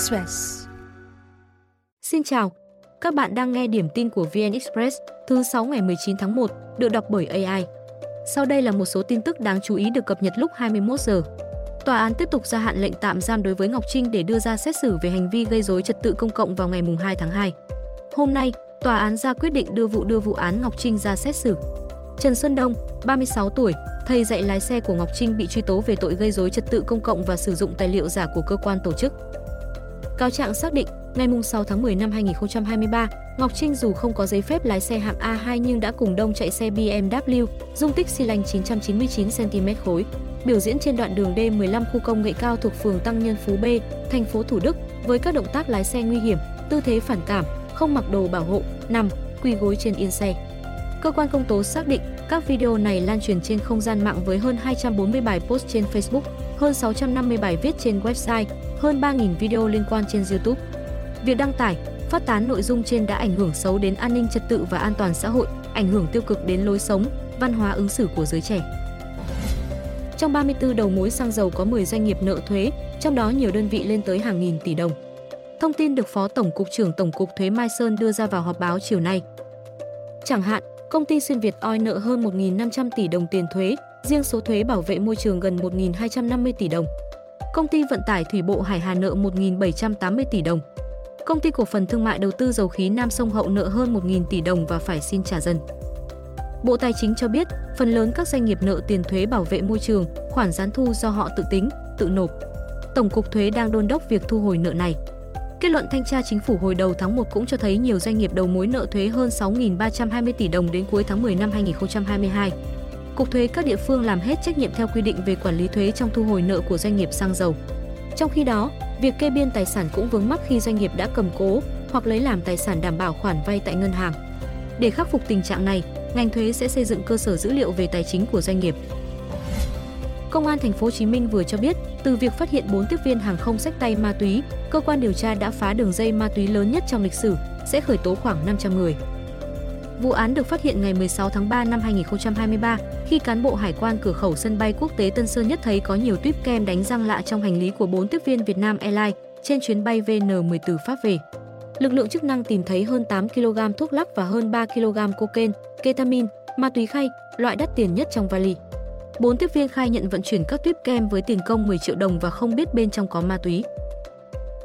Express. Xin chào, các bạn đang nghe điểm tin của VN Express thứ 6 ngày 19 tháng 1, được đọc bởi AI. Sau đây là một số tin tức đáng chú ý được cập nhật lúc 21 giờ. Tòa án tiếp tục gia hạn lệnh tạm giam đối với Ngọc Trinh để đưa ra xét xử về hành vi gây rối trật tự công cộng vào ngày 2 tháng 2. Hôm nay, tòa án ra quyết định đưa vụ đưa vụ án Ngọc Trinh ra xét xử. Trần Xuân Đông, 36 tuổi, thầy dạy lái xe của Ngọc Trinh bị truy tố về tội gây rối trật tự công cộng và sử dụng tài liệu giả của cơ quan tổ chức. Cáo trạng xác định, ngày 6 tháng 10 năm 2023, Ngọc Trinh dù không có giấy phép lái xe hạng A2 nhưng đã cùng Đông chạy xe BMW, dung tích xi lanh 999 cm khối, biểu diễn trên đoạn đường D15 khu công nghệ cao thuộc phường Tăng Nhân Phú B, thành phố Thủ Đức với các động tác lái xe nguy hiểm, tư thế phản cảm, không mặc đồ bảo hộ, nằm, quỳ gối trên yên xe. Cơ quan công tố xác định các video này lan truyền trên không gian mạng với hơn 240 bài post trên Facebook, hơn 650 bài viết trên website, hơn 3.000 video liên quan trên YouTube. Việc đăng tải, phát tán nội dung trên đã ảnh hưởng xấu đến an ninh trật tự và an toàn xã hội, ảnh hưởng tiêu cực đến lối sống, văn hóa ứng xử của giới trẻ. Trong 34 đầu mối xăng dầu có 10 doanh nghiệp nợ thuế, trong đó nhiều đơn vị lên tới hàng nghìn tỷ đồng. Thông tin được Phó Tổng cục trưởng Tổng cục Thuế Mai Sơn đưa ra vào họp báo chiều nay. Chẳng hạn, công ty Xuyên Việt Oil nợ hơn 1.500 tỷ đồng tiền thuế, riêng số thuế bảo vệ môi trường gần 1.250 tỷ đồng. Công ty vận tải thủy bộ Hải Hà nợ 1.780 tỷ đồng. Công ty cổ phần thương mại đầu tư dầu khí Nam Sông Hậu nợ hơn 1.000 tỷ đồng và phải xin trả dần. Bộ Tài chính cho biết, phần lớn các doanh nghiệp nợ tiền thuế bảo vệ môi trường, khoản gián thu do họ tự tính, tự nộp. Tổng cục thuế đang đôn đốc việc thu hồi nợ này. Kết luận thanh tra chính phủ hồi đầu tháng 1 cũng cho thấy nhiều doanh nghiệp đầu mối nợ thuế hơn 6.320 tỷ đồng đến cuối tháng 10 năm 2022. Cục thuế các địa phương làm hết trách nhiệm theo quy định về quản lý thuế trong thu hồi nợ của doanh nghiệp xăng dầu. Trong khi đó, việc kê biên tài sản cũng vướng mắc khi doanh nghiệp đã cầm cố hoặc lấy làm tài sản đảm bảo khoản vay tại ngân hàng. Để khắc phục tình trạng này, ngành thuế sẽ xây dựng cơ sở dữ liệu về tài chính của doanh nghiệp. Công an thành phố Hồ Chí Minh vừa cho biết, từ việc phát hiện 4 tiếp viên hàng không sách tay ma túy, cơ quan điều tra đã phá đường dây ma túy lớn nhất trong lịch sử, sẽ khởi tố khoảng 500 người. Vụ án được phát hiện ngày 16 tháng 3 năm 2023 khi cán bộ hải quan cửa khẩu sân bay quốc tế Tân Sơn Nhất thấy có nhiều tuyếp kem đánh răng lạ trong hành lý của 4 tiếp viên Việt Nam Airlines trên chuyến bay VN10 từ Pháp về. Lực lượng chức năng tìm thấy hơn 8 kg thuốc lắc và hơn 3 kg cocaine, ketamin, ma túy khay, loại đắt tiền nhất trong vali. Bốn tiếp viên khai nhận vận chuyển các tuyếp kem với tiền công 10 triệu đồng và không biết bên trong có ma túy.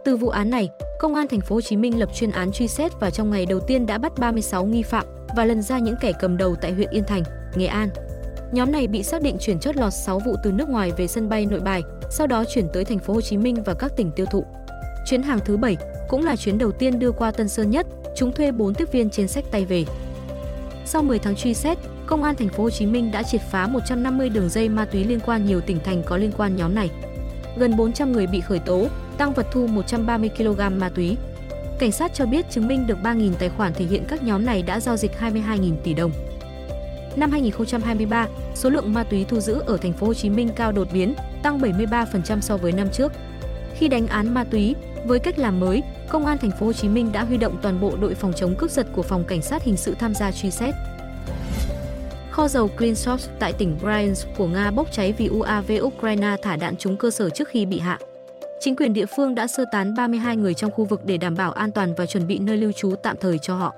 Từ vụ án này, Công an thành phố Hồ Chí Minh lập chuyên án truy xét và trong ngày đầu tiên đã bắt 36 nghi phạm và lần ra những kẻ cầm đầu tại huyện Yên Thành, Nghệ An. Nhóm này bị xác định chuyển chót lọt 6 vụ từ nước ngoài về sân bay Nội Bài, sau đó chuyển tới thành phố Hồ Chí Minh và các tỉnh tiêu thụ. Chuyến hàng thứ 7 cũng là chuyến đầu tiên đưa qua Tân Sơn Nhất, chúng thuê 4 tiếp viên trên sách tay về. Sau 10 tháng truy xét, Công an thành phố Hồ Chí Minh đã triệt phá 150 đường dây ma túy liên quan nhiều tỉnh thành có liên quan nhóm này. Gần 400 người bị khởi tố, tăng vật thu 130 kg ma túy. Cảnh sát cho biết chứng minh được 3.000 tài khoản thể hiện các nhóm này đã giao dịch 22.000 tỷ đồng. Năm 2023, số lượng ma túy thu giữ ở thành phố Hồ Chí Minh cao đột biến, tăng 73% so với năm trước. Khi đánh án ma túy, với cách làm mới, Công an thành phố Hồ Chí Minh đã huy động toàn bộ đội phòng chống cướp giật của phòng cảnh sát hình sự tham gia truy xét. Kho dầu Krensov tại tỉnh Bryansk của Nga bốc cháy vì UAV Ukraine thả đạn trúng cơ sở trước khi bị hạ. Chính quyền địa phương đã sơ tán 32 người trong khu vực để đảm bảo an toàn và chuẩn bị nơi lưu trú tạm thời cho họ.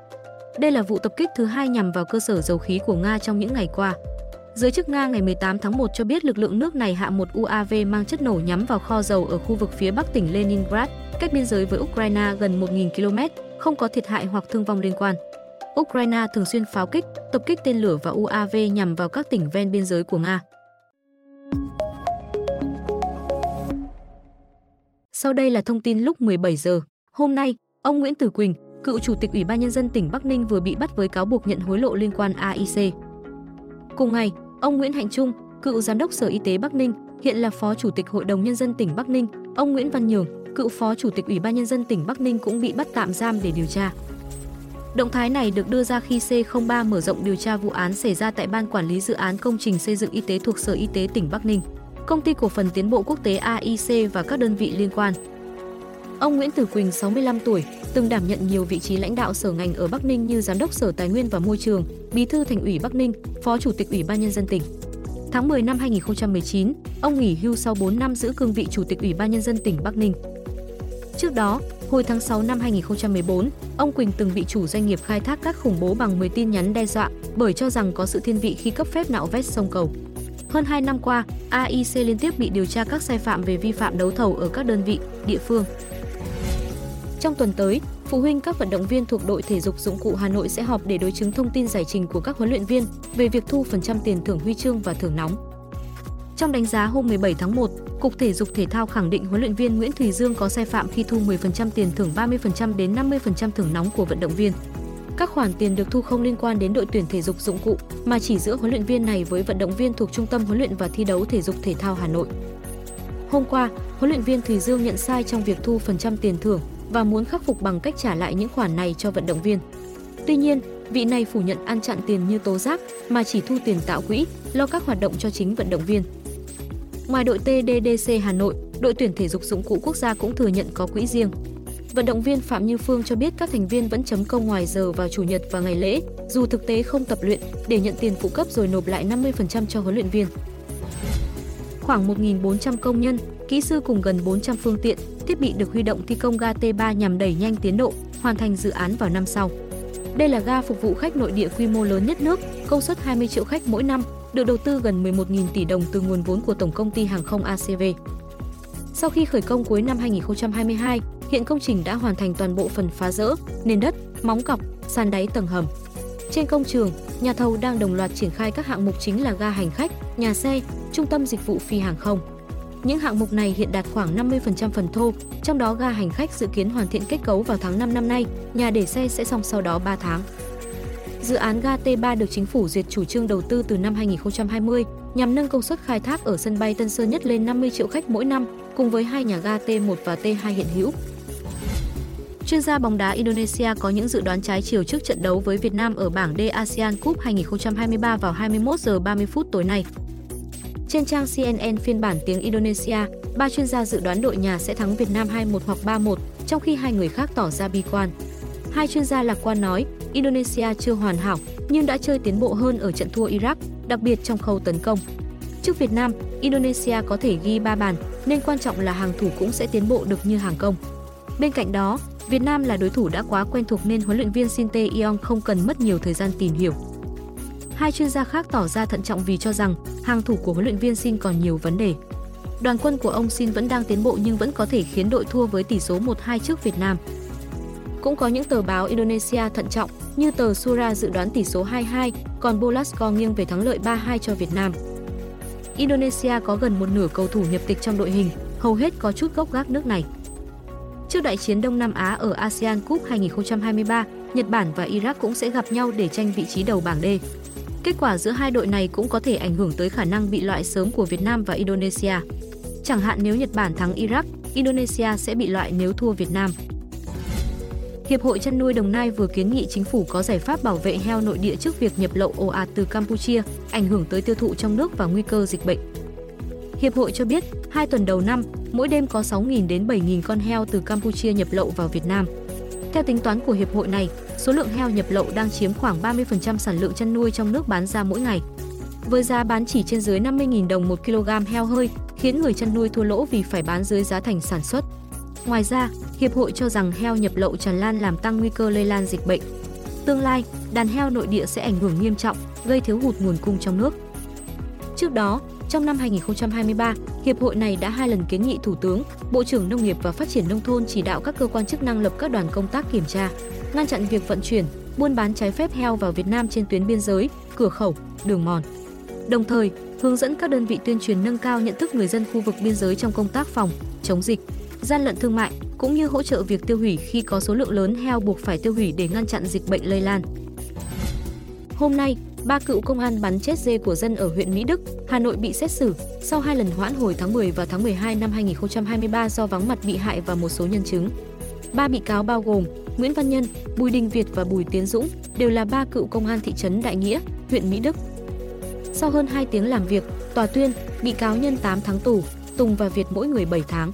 Đây là vụ tập kích thứ hai nhằm vào cơ sở dầu khí của Nga trong những ngày qua. Giới chức Nga ngày 18 tháng 1 cho biết lực lượng nước này hạ một UAV mang chất nổ nhắm vào kho dầu ở khu vực phía bắc tỉnh Leningrad, cách biên giới với Ukraine gần 1.000 km, không có thiệt hại hoặc thương vong liên quan. Ukraine thường xuyên pháo kích, tập kích tên lửa và UAV nhằm vào các tỉnh ven biên giới của Nga. Sau đây là thông tin lúc 17 giờ. Hôm nay, ông Nguyễn Tử Quỳnh, cựu chủ tịch Ủy ban nhân dân tỉnh Bắc Ninh vừa bị bắt với cáo buộc nhận hối lộ liên quan AIC. Cùng ngày, ông Nguyễn Hạnh Trung, cựu giám đốc Sở Y tế Bắc Ninh, hiện là phó chủ tịch Hội đồng nhân dân tỉnh Bắc Ninh, ông Nguyễn Văn Nhường, cựu phó chủ tịch Ủy ban nhân dân tỉnh Bắc Ninh cũng bị bắt tạm giam để điều tra. Động thái này được đưa ra khi C03 mở rộng điều tra vụ án xảy ra tại Ban Quản lý Dự án Công trình Xây dựng Y tế thuộc Sở Y tế tỉnh Bắc Ninh, Công ty Cổ phần Tiến bộ Quốc tế AIC và các đơn vị liên quan. Ông Nguyễn Tử Quỳnh, 65 tuổi, từng đảm nhận nhiều vị trí lãnh đạo sở ngành ở Bắc Ninh như Giám đốc Sở Tài nguyên và Môi trường, Bí thư Thành ủy Bắc Ninh, Phó Chủ tịch Ủy ban Nhân dân tỉnh. Tháng 10 năm 2019, ông nghỉ hưu sau 4 năm giữ cương vị Chủ tịch Ủy ban Nhân dân tỉnh Bắc Ninh. Trước đó, hồi tháng 6 năm 2014, ông Quỳnh từng bị chủ doanh nghiệp khai thác các khủng bố bằng 10 tin nhắn đe dọa bởi cho rằng có sự thiên vị khi cấp phép nạo vét sông cầu. Hơn 2 năm qua, AIC liên tiếp bị điều tra các sai phạm về vi phạm đấu thầu ở các đơn vị, địa phương. Trong tuần tới, phụ huynh các vận động viên thuộc đội thể dục dụng cụ Hà Nội sẽ họp để đối chứng thông tin giải trình của các huấn luyện viên về việc thu phần trăm tiền thưởng huy chương và thưởng nóng. Trong đánh giá hôm 17 tháng 1, Cục Thể dục Thể thao khẳng định huấn luyện viên Nguyễn Thùy Dương có sai phạm khi thu 10% tiền thưởng 30% đến 50% thưởng nóng của vận động viên. Các khoản tiền được thu không liên quan đến đội tuyển thể dục dụng cụ mà chỉ giữa huấn luyện viên này với vận động viên thuộc Trung tâm huấn luyện và thi đấu thể dục thể thao Hà Nội. Hôm qua, huấn luyện viên Thùy Dương nhận sai trong việc thu phần trăm tiền thưởng và muốn khắc phục bằng cách trả lại những khoản này cho vận động viên. Tuy nhiên, vị này phủ nhận ăn chặn tiền như tố giác mà chỉ thu tiền tạo quỹ, lo các hoạt động cho chính vận động viên. Ngoài đội TDDC Hà Nội, đội tuyển thể dục dụng cụ quốc gia cũng thừa nhận có quỹ riêng. Vận động viên Phạm Như Phương cho biết các thành viên vẫn chấm công ngoài giờ vào chủ nhật và ngày lễ, dù thực tế không tập luyện để nhận tiền phụ cấp rồi nộp lại 50% cho huấn luyện viên. Khoảng 1.400 công nhân, kỹ sư cùng gần 400 phương tiện, thiết bị được huy động thi công ga T3 nhằm đẩy nhanh tiến độ, hoàn thành dự án vào năm sau. Đây là ga phục vụ khách nội địa quy mô lớn nhất nước, công suất 20 triệu khách mỗi năm, được đầu tư gần 11.000 tỷ đồng từ nguồn vốn của Tổng công ty Hàng không ACV. Sau khi khởi công cuối năm 2022, hiện công trình đã hoàn thành toàn bộ phần phá rỡ, nền đất, móng cọc, sàn đáy tầng hầm. Trên công trường, nhà thầu đang đồng loạt triển khai các hạng mục chính là ga hành khách, nhà xe, trung tâm dịch vụ phi hàng không. Những hạng mục này hiện đạt khoảng 50% phần thô, trong đó ga hành khách dự kiến hoàn thiện kết cấu vào tháng 5 năm nay, nhà để xe sẽ xong sau đó 3 tháng. Dự án ga T3 được chính phủ duyệt chủ trương đầu tư từ năm 2020 nhằm nâng công suất khai thác ở sân bay Tân Sơn Nhất lên 50 triệu khách mỗi năm, cùng với hai nhà ga T1 và T2 hiện hữu. Chuyên gia bóng đá Indonesia có những dự đoán trái chiều trước trận đấu với Việt Nam ở bảng D ASEAN Cup 2023 vào 21 giờ 30 phút tối nay. Trên trang CNN phiên bản tiếng Indonesia, ba chuyên gia dự đoán đội nhà sẽ thắng Việt Nam 2-1 hoặc 3-1, trong khi hai người khác tỏ ra bi quan. Hai chuyên gia lạc quan nói, Indonesia chưa hoàn hảo nhưng đã chơi tiến bộ hơn ở trận thua Iraq, đặc biệt trong khâu tấn công. Trước Việt Nam, Indonesia có thể ghi 3 bàn, nên quan trọng là hàng thủ cũng sẽ tiến bộ được như hàng công. Bên cạnh đó, Việt Nam là đối thủ đã quá quen thuộc nên huấn luyện viên Shin Tae-yong không cần mất nhiều thời gian tìm hiểu. Hai chuyên gia khác tỏ ra thận trọng vì cho rằng hàng thủ của huấn luyện viên Shin còn nhiều vấn đề. Đoàn quân của ông Shin vẫn đang tiến bộ nhưng vẫn có thể khiến đội thua với tỷ số 1-2 trước Việt Nam. Cũng có những tờ báo Indonesia thận trọng như tờ Sura dự đoán tỷ số 2-2, còn Bolasco nghiêng về thắng lợi 3-2 cho Việt Nam. Indonesia có gần một nửa cầu thủ nhập tịch trong đội hình, hầu hết có chút gốc gác nước này. Trước đại chiến Đông Nam Á ở ASEAN Cup 2023, Nhật Bản và Iraq cũng sẽ gặp nhau để tranh vị trí đầu bảng D. Kết quả giữa hai đội này cũng có thể ảnh hưởng tới khả năng bị loại sớm của Việt Nam và Indonesia. Chẳng hạn nếu Nhật Bản thắng Iraq, Indonesia sẽ bị loại nếu thua Việt Nam. Hiệp hội chăn nuôi Đồng Nai vừa kiến nghị chính phủ có giải pháp bảo vệ heo nội địa trước việc nhập lậu ồ ạt từ Campuchia, ảnh hưởng tới tiêu thụ trong nước và nguy cơ dịch bệnh. Hiệp hội cho biết, hai tuần đầu năm, mỗi đêm có 6.000 đến 7.000 con heo từ Campuchia nhập lậu vào Việt Nam. Theo tính toán của hiệp hội này, số lượng heo nhập lậu đang chiếm khoảng 30% sản lượng chăn nuôi trong nước bán ra mỗi ngày. Với giá bán chỉ trên dưới 50.000 đồng một kg heo hơi, khiến người chăn nuôi thua lỗ vì phải bán dưới giá thành sản xuất. Ngoài ra, Hiệp hội cho rằng heo nhập lậu tràn lan làm tăng nguy cơ lây lan dịch bệnh. Tương lai, đàn heo nội địa sẽ ảnh hưởng nghiêm trọng, gây thiếu hụt nguồn cung trong nước. Trước đó, trong năm 2023, hiệp hội này đã hai lần kiến nghị Thủ tướng, Bộ trưởng Nông nghiệp và Phát triển nông thôn chỉ đạo các cơ quan chức năng lập các đoàn công tác kiểm tra, ngăn chặn việc vận chuyển, buôn bán trái phép heo vào Việt Nam trên tuyến biên giới, cửa khẩu, đường mòn. Đồng thời, hướng dẫn các đơn vị tuyên truyền nâng cao nhận thức người dân khu vực biên giới trong công tác phòng, chống dịch, gian lận thương mại, cũng như hỗ trợ việc tiêu hủy khi có số lượng lớn heo buộc phải tiêu hủy để ngăn chặn dịch bệnh lây lan. Hôm nay, ba cựu công an bắn chết dê của dân ở huyện Mỹ Đức, Hà Nội bị xét xử sau hai lần hoãn hồi tháng 10 và tháng 12 năm 2023 do vắng mặt bị hại và một số nhân chứng. Ba bị cáo bao gồm Nguyễn Văn Nhân, Bùi Đình Việt và Bùi Tiến Dũng đều là ba cựu công an thị trấn Đại Nghĩa, huyện Mỹ Đức. Sau hơn 2 tiếng làm việc, tòa tuyên bị cáo Nhân 8 tháng tù, Tùng và Việt mỗi người 7 tháng.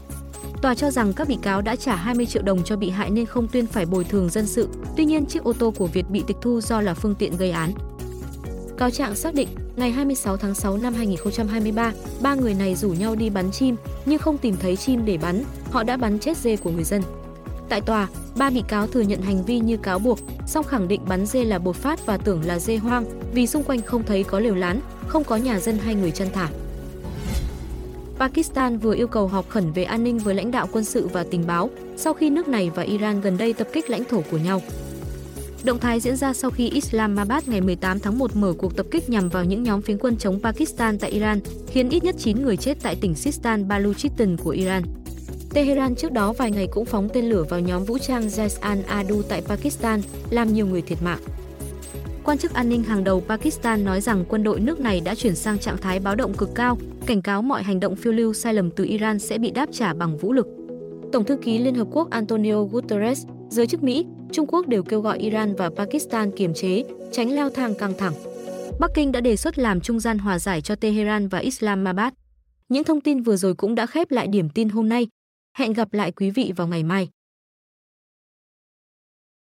Tòa cho rằng các bị cáo đã trả 20 triệu đồng cho bị hại nên không tuyên phải bồi thường dân sự. Tuy nhiên, chiếc ô tô của Việt bị tịch thu do là phương tiện gây án. Cáo trạng xác định, Ngày 26 tháng 6 năm 2023, ba người này rủ nhau đi bắn chim nhưng không tìm thấy chim để bắn, họ đã bắn chết dê của người dân. Tại tòa, ba bị cáo thừa nhận hành vi như cáo buộc, song khẳng định bắn dê là bột phát và tưởng là dê hoang vì xung quanh không thấy có lều lán, không có nhà dân hay người chăn thả. Pakistan vừa yêu cầu họp khẩn về an ninh với lãnh đạo quân sự và tình báo sau khi nước này và Iran gần đây tập kích lãnh thổ của nhau. Động thái diễn ra sau khi Islamabad ngày 18 tháng 1 mở cuộc tập kích nhằm vào những nhóm phiến quân chống Pakistan tại Iran, khiến ít nhất 9 người chết tại tỉnh Sistan Baluchistan của Iran. Tehran trước đó vài ngày cũng phóng tên lửa vào nhóm vũ trang Jaish al-Adu tại Pakistan, làm nhiều người thiệt mạng. Quan chức an ninh hàng đầu Pakistan nói rằng quân đội nước này đã chuyển sang trạng thái báo động cực cao, cảnh cáo mọi hành động phiêu lưu sai lầm từ Iran sẽ bị đáp trả bằng vũ lực. Tổng thư ký Liên Hợp Quốc Antonio Guterres, giới chức Mỹ, Trung Quốc đều kêu gọi Iran và Pakistan kiềm chế, tránh leo thang căng thẳng. Bắc Kinh đã đề xuất làm trung gian hòa giải cho Tehran và Islamabad. Những thông tin vừa rồi cũng đã khép lại điểm tin hôm nay. Hẹn gặp lại quý vị vào ngày mai.